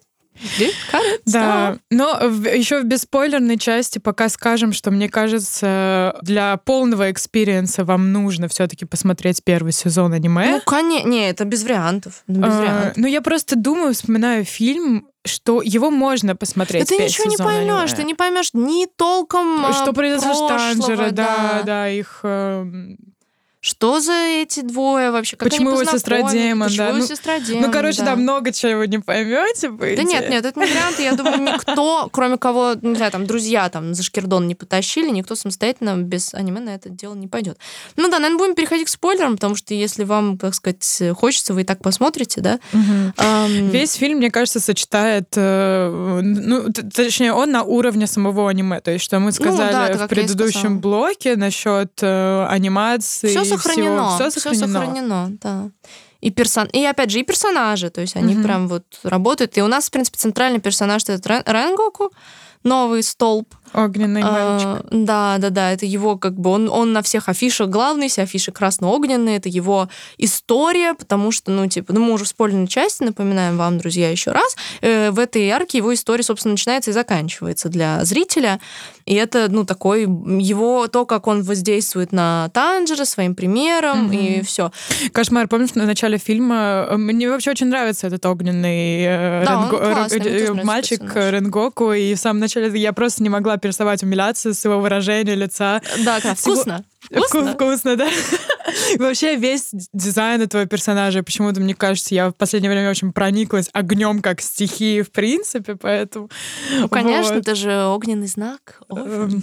Да, но еще в бесспойлерной части пока скажем, что мне кажется, для полного experience а вам нужно все-таки посмотреть первый сезон аниме. Ну, конечно, не, это без вариантов. Без а, вариантов. Ну, я просто думаю, вспоминаю фильм, что его можно посмотреть. Да ты ничего не поймешь, ты не поймешь ни толком. Что произошло с Танжера, да, да, их эм, что за эти двое вообще? Как Почему его сестра демон, Почему да? Его ну, сестра демон, ну, короче, да. да, много чего вы не поймете. Да нет, нет, это не вариант. Я думаю, никто, кроме кого, не знаю, там, друзья там за Шкирдон не потащили, никто самостоятельно без аниме на это дело не пойдет. Ну да, наверное, будем переходить к спойлерам, потому что если вам, так сказать, хочется, вы и так посмотрите, да? Угу. Весь фильм, мне кажется, сочетает, э, ну, точнее, он на уровне самого аниме. То есть, что мы сказали ну, да, в предыдущем блоке насчет э, анимации. Все сохранено. Всего. Все сохранено. Все сохранено, да. И, персон... и опять же, и персонажи, то есть они угу. прям вот работают. И у нас, в принципе, центральный персонаж это Ренгоку, новый столб. Огненный а, мальчик. А, да, да, да, это его как бы, он, он на всех афишах главный, все афиши красно-огненные, это его история, потому что, ну, типа, ну, мы уже в спойлерной части, напоминаем вам, друзья, еще раз, э, в этой арке его история, собственно, начинается и заканчивается для зрителя, и это, ну, такой, его, то, как он воздействует на Танжера своим примером, mm-hmm. и все. Кошмар, помнишь, на начале фильма, э, мне вообще очень нравится этот огненный э, да, Ренго... классный, э, мальчик Ренгоку, и в самом начале я просто не могла переставать умиляться с его выражения лица. Да, как вкусно. Вкусно. Вкусно, да. (laughs) Вообще весь дизайн этого персонажа, почему-то, мне кажется, я в последнее время очень прониклась огнем как стихии, в принципе, поэтому... Ну, конечно, вот. это же огненный знак. Эм.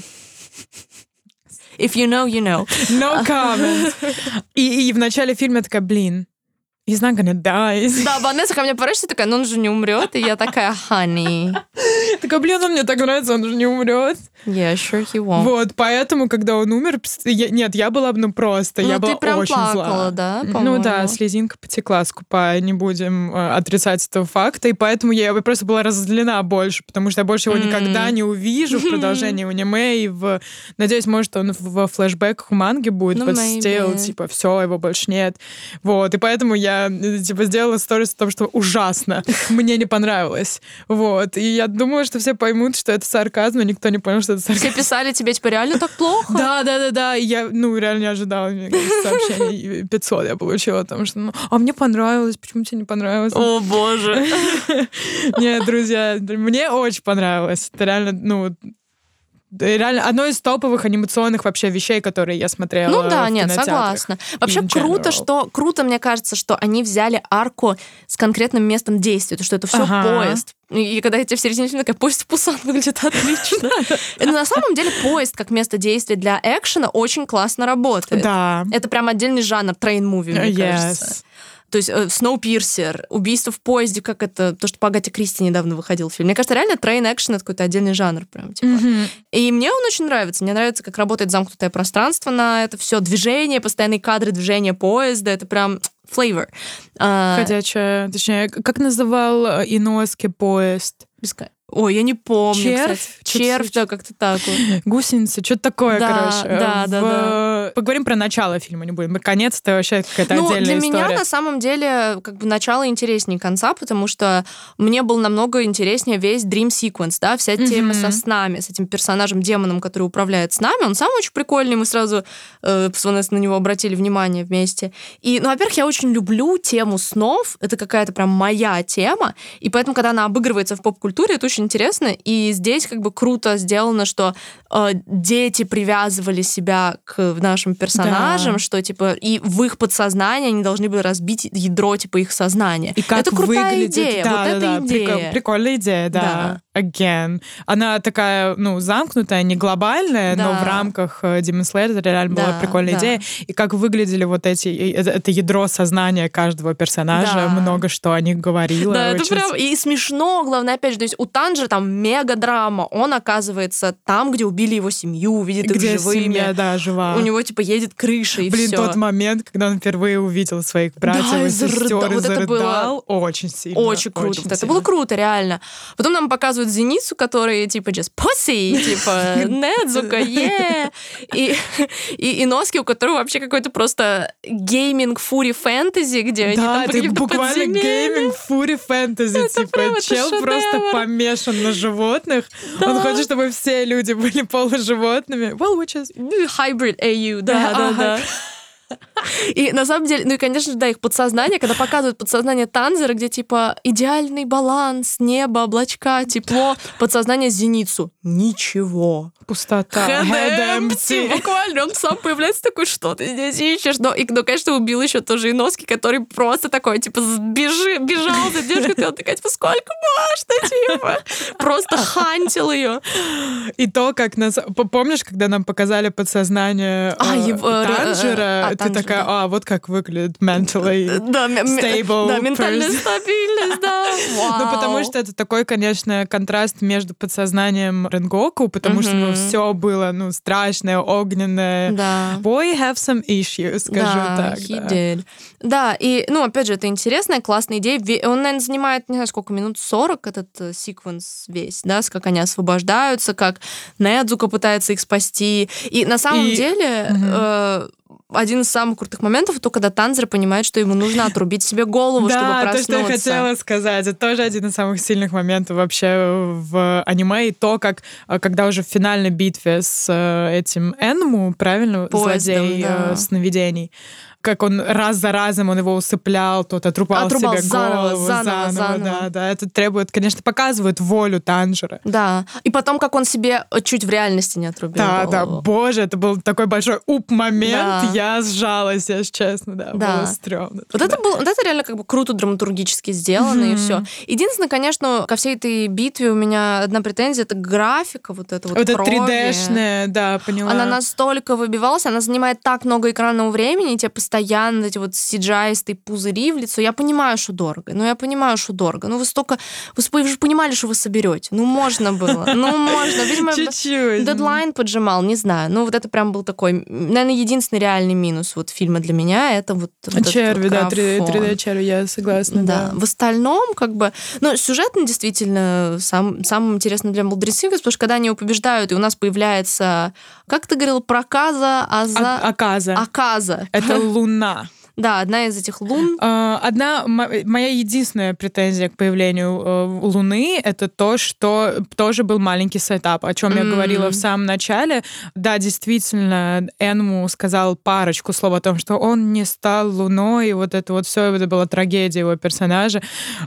If you know, you know. No comment. (laughs) И, и в начале фильма такая, блин, He's not gonna die. Да, Ванесса ко мне порочится такая, ну он же не умрет. И я такая, honey. (laughs) Такая, блин, он мне так нравится, он же не умрет. Yeah, sure he won't. Вот, поэтому, когда он умер, я, нет, я была, ну просто, ну, я была прям очень плакала, зла. да, Ну да, слезинка потекла, скупая, не будем э, отрицать этого факта, и поэтому я просто была разозлена больше, потому что я больше его mm. никогда не увижу в продолжении (laughs) аниме, и в... Надеюсь, может, он в флешбеках у манги будет, ну, but still, типа, все, его больше нет. Вот, и поэтому я я типа сделала сторис о том, что ужасно, мне не понравилось. Вот. И я думала, что все поймут, что это сарказм, но никто не понял, что это сарказм. Все писали тебе, типа, реально так плохо? Да, да, да, да. Я, ну, реально не ожидала, мне кажется, сообщений 500 я получила о том, что, ну, а мне понравилось, почему тебе не понравилось? О, боже. (laughs) Нет, друзья, мне очень понравилось. Это реально, ну, реально одно из топовых анимационных вообще вещей, которые я смотрела. Ну да, нет, согласна. Вообще круто, что круто, мне кажется, что они взяли арку с конкретным местом действия, то что это все ага. поезд. И когда я тебе в середине фильма такая, поезд в Пусан (laughs) выглядит отлично. Но на самом деле поезд как место действия для экшена очень классно работает. Да. Это прям отдельный жанр train movie, мне кажется. То есть Snowpiercer, э, убийство в поезде, как это, то, что по Агате Кристи недавно выходил фильм. Мне кажется, реально train action это какой-то отдельный жанр прям, типа. Mm-hmm. И мне он очень нравится. Мне нравится, как работает замкнутое пространство на это все движение, постоянные кадры движения поезда. Это прям flavor. А, Ходячая, точнее, как называл э, Иноски поезд? Беска... Ой, я не помню, Червь? Кстати. Червь, да, как-то так. Вот. Гусеница, что-то такое, да, короче. Да, в... да, да. Поговорим про начало фильма, не будем. Конец это вообще какая-то ну, отдельная для история. меня, на самом деле, как бы начало интереснее конца, потому что мне был намного интереснее весь Dream Sequence, да, вся mm-hmm. тема со снами, с этим персонажем-демоном, который управляет с нами. Он сам очень прикольный, мы сразу э, на него обратили внимание вместе. И, ну, во-первых, я очень люблю тему снов, это какая-то прям моя тема, и поэтому, когда она обыгрывается в поп-культуре, это очень интересно, и здесь как бы круто сделано, что э, дети привязывали себя к нашим персонажам, да. что типа и в их подсознание они должны были разбить ядро типа их сознания. И как это крутая выглядит... идея. Да, вот да, эта да. идея. Прикол, прикольная идея, да. да. Again. Она такая, ну, замкнутая, не глобальная, да. но в рамках э, Demon Slayer реально да, была прикольная да. идея. И как выглядели вот эти, это, ядро сознания каждого персонажа, да. много что о них говорило. Да, очень... это прям и смешно, главное, опять же, то есть у Танжера там мега драма, он оказывается там, где убили его семью, видит где их живыми. семья, да, жива. У него типа едет крыша и Блин, все. тот момент, когда он впервые увидел своих братьев да, и сестер, вот и это зарыдал, было очень сильно. Очень круто. Очень вот это было круто, реально. Потом нам показывают Зеницу, которые типа just pussy, типа Недзука, yeah. И, и, Носки, у которого вообще какой-то просто гейминг фури фэнтези, где они Да, там это буквально гейминг фури фэнтези, типа чел просто помешан на животных. Он хочет, чтобы все люди были полуживотными. Well, which is... Hybrid AU, (laughs) да, да, да. И на самом деле, ну и, конечно же, да, их подсознание, когда показывают подсознание Танзера, где типа идеальный баланс, небо, облачка, тепло, подсознание зеницу. Ничего. Пустота. Empty. Буквально он сам появляется такой, что ты здесь ищешь? Но, и, ну, конечно, убил еще тоже и Носки, который просто такой, типа, бежи, бежал за девушкой, он такая, типа, сколько можно, типа? Просто хантил ее. И то, как нас... Помнишь, когда нам показали подсознание а, э, его, Танжера, а, ты такая, а, вот как выглядит mentally да, stable Да, ментальная стабильность, да. (laughs) Ну, потому что это такой, конечно, контраст между подсознанием Ренгоку, потому что ну, все было, ну, страшное, огненное. Да. Boy have some issues, скажу так. да. Да, и, ну, опять же, это интересная, классная идея. Он, наверное, занимает, не знаю, сколько, минут 40 этот э, секвенс весь, да, как они освобождаются, как Недзука пытается их спасти. И на самом И- деле... Э, один из самых крутых моментов, то, когда Танзер понимает, что ему нужно отрубить себе голову, чтобы Да, то, проснуться. что я хотела сказать. Это тоже один из самых сильных моментов вообще в аниме. И то, как э, когда уже в финальной битве с э, этим Энму, правильно, Поездом, злодей да. э, сновидений, как он раз за разом он его усыплял, тот отрубал Отрубал себе заново, голову, заново, заново. да, да. Это требует, конечно, показывает волю Танжера. Да. И потом, как он себе чуть в реальности не отрубил Да, да, голову. боже, это был такой большой уп-момент, Да. я сжалась, если честно, да, Да. было стрёмно. Вот это было, вот это реально как бы круто драматургически сделано и Мгм. все. Единственное, конечно, ко всей этой битве у меня одна претензия это графика вот эта вот Вот это крови. 3D-шная, да, поняла. Она настолько выбивалась, она занимает так много экранного времени, и тебе постоянно эти вот cgi пузыри в лицо. Я понимаю, что дорого. Ну, я понимаю, что дорого. Ну, вы столько... Вы, вы же понимали, что вы соберете. Ну, можно было. Ну, можно. Видимо, Чуть-чуть. дедлайн поджимал, не знаю. Ну, вот это прям был такой, наверное, единственный реальный минус вот фильма для меня. Это вот, вот этот Черви, вот да, 3D, графон. 3D черви, я согласна, Да. да. В остальном, как бы, ну, сюжетно действительно сам, самым интересным для Молдрисинга, потому что когда они его побеждают, и у нас появляется, как ты говорил, проказа, аза... А- Аказа. Аказа. Это луна. Да, одна из этих лун. А, Одна мо- моя единственная претензия к появлению э, Луны это то, что тоже был маленький сетап, о чем я говорила в самом начале. Да, действительно, Энму сказал парочку слов о том, что он не стал Луной, и вот это вот все, это была трагедия его персонажа.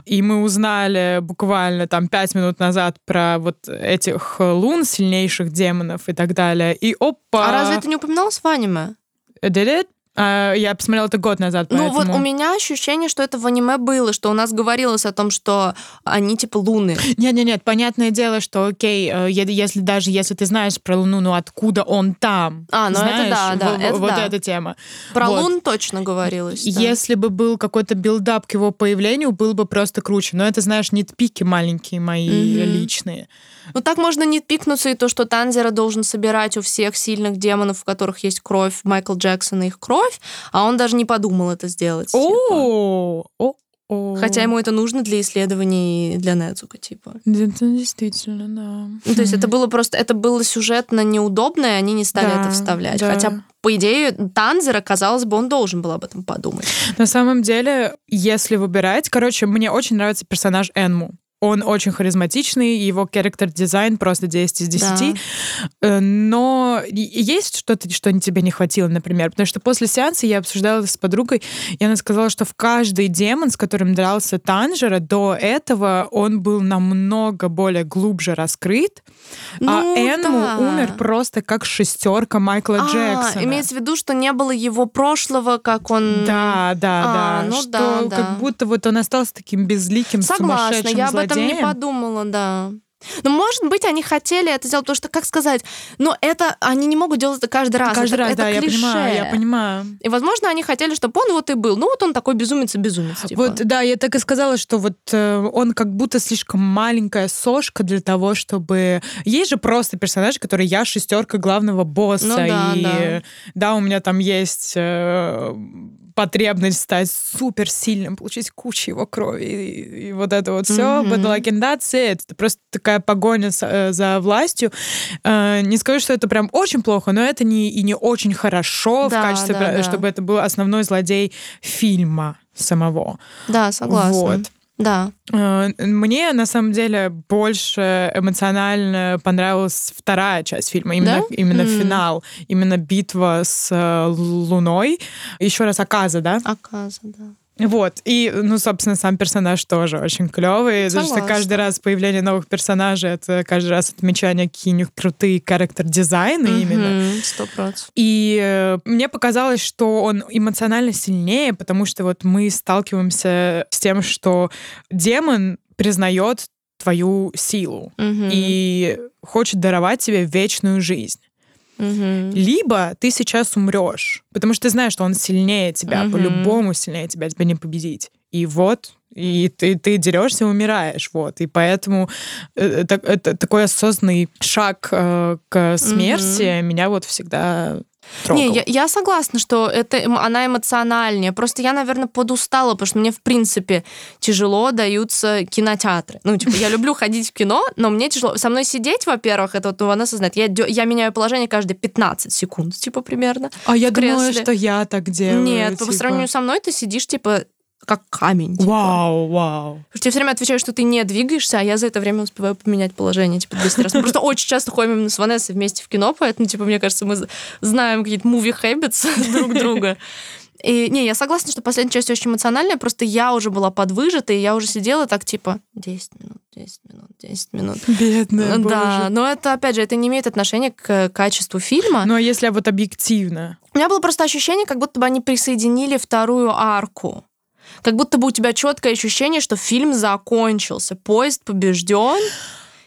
И мы узнали буквально там пять минут назад про вот этих лун, сильнейших демонов и так далее. И опа! А разве это не упоминалось в аниме? Did it? А, я посмотрела это год назад, Ну вот поэтому- у меня ощущение, что это в аниме было, что у нас говорилось о том, что они типа луны. Нет, нет, нет, понятное дело, что окей, э, если даже если ты знаешь про Луну, ну откуда он там? А, ну это Знаешь, да, да, в- это вот да. эта тема. Про Вот. лун точно говорилось. да. Если бы был какой-то build-up к его появлению, было бы просто круче. Но это, знаешь, nitpick и маленькие мои Мгм. личные. Ну так можно не пикнуться и то, что Танзера должен собирать у всех сильных демонов, у которых есть кровь Майкл Джексона, их кровь, а он даже не подумал это сделать. типа. О, о, о. Хотя ему это нужно для исследований для Недзука, типа. Это действительно, да. Ну, то есть это было просто, это было сюжетно неудобно, и они не стали Да, это вставлять. да. Хотя, по идее, Танзера, казалось бы, он должен был об этом подумать. На самом деле, если выбирать, короче, мне очень нравится персонаж Энму. Он очень харизматичный, его характер-дизайн просто 10 из 10. Да. Но есть что-то, что тебе не хватило, например? Потому что после сеанса я обсуждала с подругой, и она сказала, что в каждый демон, с которым дрался Танжера, до этого он был намного более глубже раскрыт, а ну, а Энму да. умер просто как шестерка Майкла а, Джексона. Имеется в виду, что не было его прошлого, как он... Да, да, а, да. Ну, что да, да. как будто вот он остался таким безликим, Согласна, сумасшедшим я об этом не подумала, да. Ну, может быть, они хотели это сделать, потому что, как сказать, но это они не могут делать это каждый раз. Каждый это, раз, это да, клише. я понимаю, я понимаю. И, возможно, они хотели, чтобы он вот и был. Ну, вот он такой безумец и безумец. Типа. Вот, да, я так и сказала, что вот э, он как будто слишком маленькая сошка для того, чтобы... Есть же просто персонаж, который я шестерка главного босса. Ну, да, и да. да, у меня там есть... Э, потребность стать супер сильным, получить кучу его крови и, и вот это вот все. Mm-hmm. Это просто такая погоня за, э, за властью. Э, не скажу, что это прям очень плохо, но это не и не очень хорошо да, в качестве, да, да. чтобы это был основной злодей фильма самого. Да, согласна. Вот. Да. Э, мне на самом деле больше эмоционально понравилась вторая часть фильма, именно, да? именно mm. финал, именно битва с э, Луной. Еще раз Аказа, да? Аказа, да. Вот. И, ну, собственно, сам персонаж тоже очень клевый. Потому что каждый раз появление новых персонажей это каждый раз отмечание какие-нибудь крутые характер-дизайны mm-hmm, именно. Сто процентов. И э, мне показалось, что он эмоционально сильнее, потому что вот мы сталкиваемся с тем, что демон признает твою силу mm-hmm. и хочет даровать тебе вечную жизнь. Угу. Либо ты сейчас умрешь, потому что ты знаешь, что он сильнее тебя, угу. по-любому сильнее тебя, тебя не победить. И вот, и ты, ты дерешься и умираешь, вот. И поэтому это, это такой осознанный шаг э, к смерти угу. меня вот всегда трогал. Не, я, я согласна, что это, она эмоциональнее. Просто я, наверное, подустала, потому что мне, в принципе, тяжело даются кинотеатры. Ну, типа, я люблю ходить в кино, но мне тяжело. Со мной сидеть, во-первых, это вот она осознает. Я, я меняю положение каждые 15 секунд, типа, примерно. А я думала, что я так делаю. Нет, типа... по сравнению со мной ты сидишь, типа, как камень. Типа. Вау, вау. Потому что тебе все время отвечаю, что ты не двигаешься, а я за это время успеваю поменять положение, типа, 200 раз. Мы просто очень часто ходим с Ванессой вместе в кино, поэтому, типа, мне кажется, мы знаем какие-то movie habits (laughs) друг друга. И не, я согласна, что последняя часть очень эмоциональная, просто я уже была подвыжата, и я уже сидела так, типа, 10 минут, 10 минут, 10 минут. Бедная, Да, боже. но это, опять же, это не имеет отношения к качеству фильма. Ну, а если вот объективно? У меня было просто ощущение, как будто бы они присоединили вторую арку. Как будто бы у тебя четкое ощущение, что фильм закончился, поезд побежден,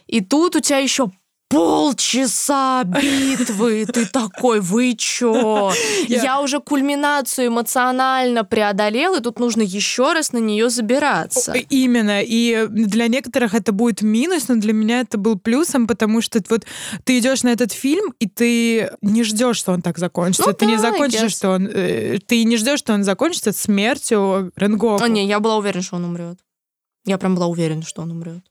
и тут у тебя еще полчаса битвы, ты такой, вы чё? Я... уже кульминацию эмоционально преодолел, и тут нужно еще раз на нее забираться. Именно, и для некоторых это будет минус, но для меня это был плюсом, потому что вот ты идешь на этот фильм, и ты не ждешь, что он так закончится. Ну, ты да, не закончишь, что он... Э, ты не ждешь, что он закончится смертью Ренгоку. А, не, я была уверена, что он умрет. Я прям была уверена, что он умрет.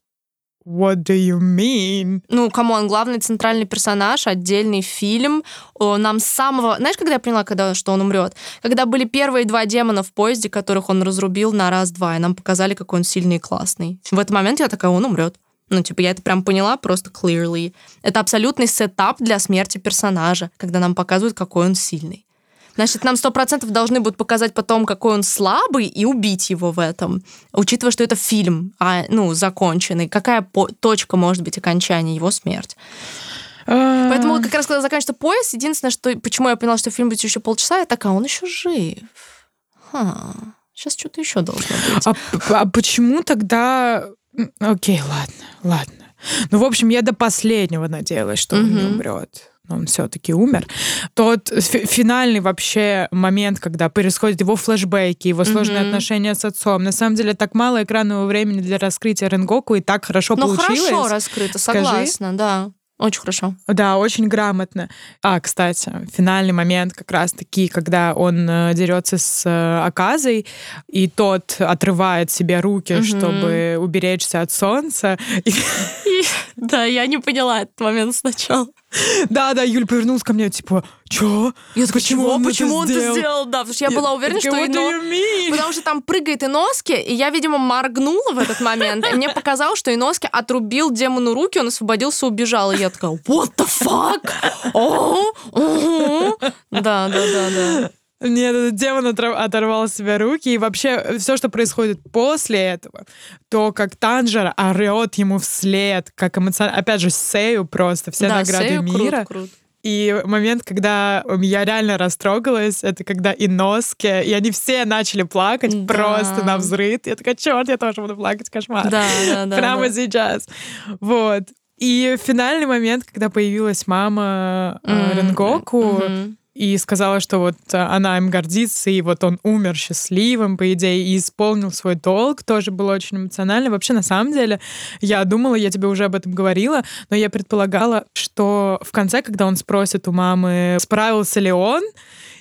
What do you mean? Ну, come on, главный центральный персонаж, отдельный фильм. Нам с самого... Знаешь, когда я поняла, когда, что он умрет? Когда были первые два демона в поезде, которых он разрубил на раз-два, и нам показали, какой он сильный и классный. В этот момент я такая, он умрет. Ну, типа, я это прям поняла просто clearly. Это абсолютный setup для смерти персонажа, когда нам показывают, какой он сильный. Значит, нам сто процентов должны будут показать потом, какой он слабый, и убить его в этом. Учитывая, что это фильм, а, ну, законченный. Какая точка может быть окончания его смерти? Поэтому как раз когда заканчивается поезд, единственное, что почему я поняла, что фильм будет еще полчаса, я такая, он еще жив. Ха, сейчас что-то еще должно быть. А, а почему тогда... Окей, ладно, ладно. Ну, в общем, я до последнего надеялась, что он не умрет он все-таки умер. Тот финальный вообще момент, когда происходят его флешбеки, его сложные mm-hmm. отношения с отцом. На самом деле так мало экранного времени для раскрытия Ренгоку и так хорошо Но получилось. хорошо раскрыто, согласна, Скажи. да. Очень хорошо. Да, очень грамотно. А, кстати, финальный момент как раз-таки, когда он э, дерется с э, Аказой, и тот отрывает себе руки, угу. чтобы уберечься от солнца. И Да, я не поняла этот момент сначала. Да, да, Юль повернулась ко мне, типа, чё? Я такая, почему он, почему он это сделал? Да, потому что я, была уверена, что Ино... Потому что там прыгает Иноски, и я, видимо, моргнула в этот момент, и мне показалось, что Иноски отрубил демону руки, он освободился, убежал, и я такая, what the fuck? Да, да, да, да. Нет, этот демон оторвал себе руки. И вообще все, что происходит после этого, то, как Танжер орет ему вслед, как эмоционально... Опять же, Сею просто, все да, награды Сею мира. Крут, крут. И момент, когда я реально растрогалась, это когда и Носки, и они все начали плакать да. просто на взрыв. Я такая, черт, я тоже буду плакать, кошмар. Да, да, да. Прямо да. сейчас. Вот. И финальный момент, когда появилась мама mm-hmm. Ренгоку, mm-hmm и сказала, что вот э, она им гордится, и вот он умер счастливым, по идее, и исполнил свой долг, тоже было очень эмоционально. Вообще, на самом деле, я думала, я тебе уже об этом говорила, но я предполагала, что в конце, когда он спросит у мамы, справился ли он,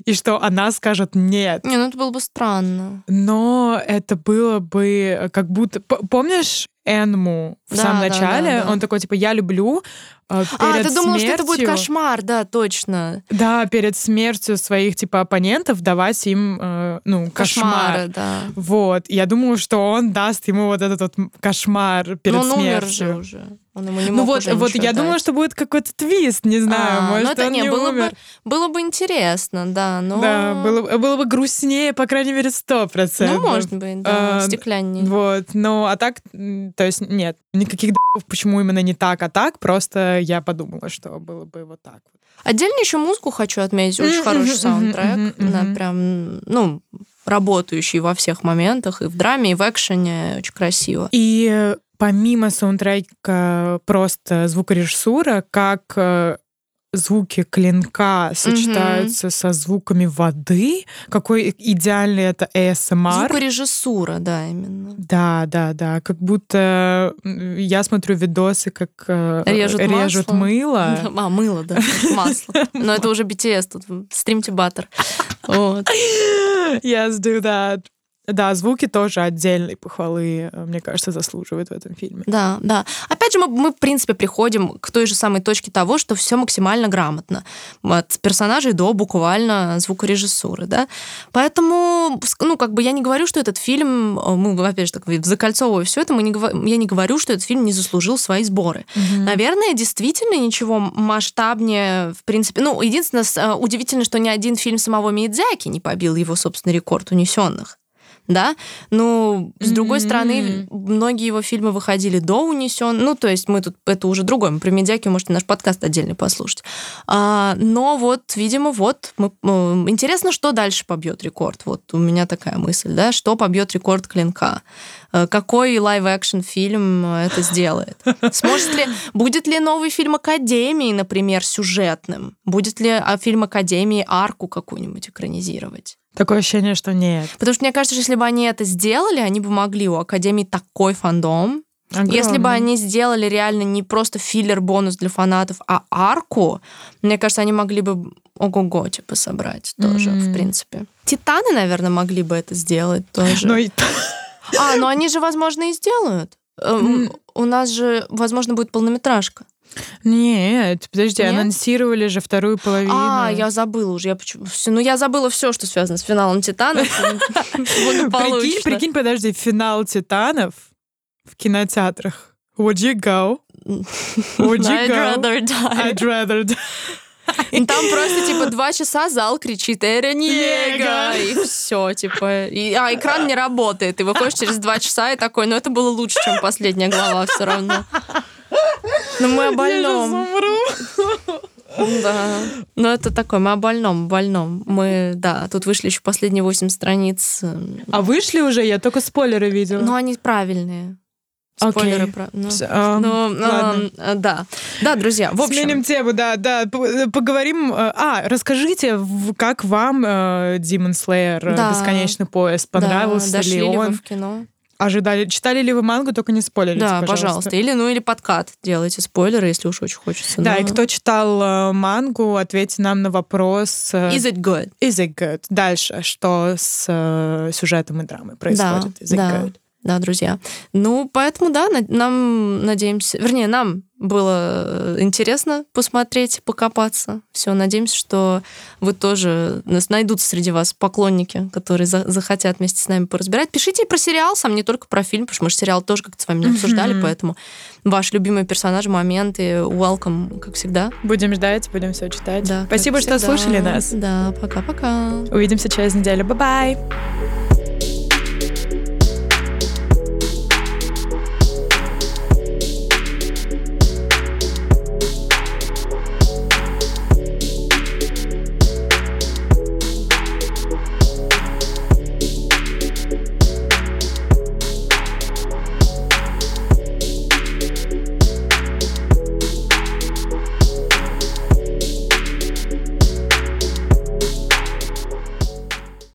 и что она скажет нет. Не, ну это было бы странно. Но это было бы как будто... Помнишь Энму в да, самом начале? Да, да, он такой, типа, я люблю, а, а, ты думала, смертью, что это будет кошмар, да, точно. Да, перед смертью своих, типа, оппонентов давать им, э, ну, Кошмары, кошмар. да. Вот. Я думала, что он даст ему вот этот вот кошмар перед Но он смертью. умер же уже. Он ему не ну мог вот, уже вот я дать. думала, что будет какой-то твист, не знаю, а, может, ну это он не, не было умер. Бы, было бы интересно, да, но... Да, было, было бы грустнее, по крайней мере, сто процентов. Ну, может быть, да, а, стекляннее. Вот, ну, а так, то есть, нет, никаких почему именно не так, а так, просто я подумала, что было бы вот так вот. Отдельно еще музыку хочу отметить, очень хороший саундтрек, да, прям, ну, работающий во всех моментах, и в драме, и в экшене, очень красиво. И помимо саундтрека просто звукорежиссура, как э, звуки клинка сочетаются mm-hmm. со звуками воды. Какой идеальный это ASMR. Звукорежиссура, да, именно. Да, да, да. Как будто я смотрю видосы, как э, режут, режут мыло. А, мыло, да, (laughs) масло. Но это уже BTS тут, баттер. (laughs) Вот. Yes, do that. Да, звуки тоже отдельной похвалы, э, мне кажется, заслуживают в этом фильме. Да, да. Опять же, мы, мы, в принципе, приходим к той же самой точке того, что все максимально грамотно. От персонажей до буквально звукорежиссуры, да. Поэтому, ну, как бы я не говорю, что этот фильм, э, мы, опять же, так, закольцовывая все это, мы не, я не говорю, что этот фильм не заслужил свои сборы. Угу. Наверное, действительно ничего масштабнее, в принципе, ну, единственное, э, удивительно, что ни один фильм самого Миядзаки не побил его собственный рекорд унесенных да, но с другой mm-hmm. стороны, многие его фильмы выходили до «Унесен», ну, то есть мы тут, это уже другое, мы про Медяки можете наш подкаст отдельно послушать. А, но вот, видимо, вот, мы, интересно, что дальше побьет рекорд, вот у меня такая мысль, да, что побьет рекорд «Клинка», э, какой live-action фильм это сделает. Сможет ли, будет ли новый фильм Академии, например, сюжетным? Будет ли а, фильм Академии арку какую-нибудь экранизировать? Такое ощущение, что нет. Потому что мне кажется, что если бы они это сделали, они бы могли. У Академии такой фандом. Огромный. Если бы они сделали реально не просто филлер-бонус для фанатов, а арку, мне кажется, они могли бы ого-го, типа, собрать тоже, mm-hmm. в принципе. Титаны, наверное, могли бы это сделать тоже. Но и... А, ну они же, возможно, и сделают. Mm. У нас же, возможно, будет полнометражка. Нет, подожди, Нет? анонсировали же вторую половину. А, я забыла уже. Я почему... Ну, я забыла все, что связано с финалом Титанов. (laughs) Прикинь, прикинь, подожди, финал Титанов в кинотеатрах. Would you go? Would you I'd go? rather die. I'd rather die. И там просто, типа, два часа зал кричит «Эра Ниега!» И все, типа. И, а экран не работает. И выходишь через два часа и такой, ну это было лучше, чем последняя глава все равно. Ну мы о больном. Да. Но это такое, мы о больном, больном. Мы, да, тут вышли еще последние восемь страниц. А вышли уже? Я только спойлеры видела. Ну, они правильные. Спойлеры okay. про... Ну, um, ну, uh, да. Да, друзья, в общем... Сменим тему, да, да. Поговорим... Э, а, расскажите, как вам uh, Demon Slayer да. «Бесконечный поезд»? Понравился да, ли он? Ли в кино? Ожидали. Читали ли вы мангу, только не спойлерите, Да, пожалуйста. пожалуйста. Или, ну, или подкат делайте спойлеры, если уж очень хочется. Да, но... и кто читал э, мангу, ответьте нам на вопрос. Э, Is it good? Is it good? Дальше, что с э, сюжетом и драмой происходит? Да, Is it да. good? Да, друзья. Ну, поэтому, да, нам, надеемся, вернее, нам было э, интересно посмотреть, покопаться. Все, надеемся, что вы тоже найдутся среди вас поклонники, которые за захотят вместе с нами поразбирать. Пишите и про сериал, сам не только про фильм, потому что мы же сериал тоже как-то с вами не обсуждали, mm-hmm. поэтому ваш любимый персонаж, моменты, welcome, как всегда. Будем ждать, будем все читать. Да, Спасибо, что слушали нас. Да, пока-пока. Увидимся через неделю. Bye-bye.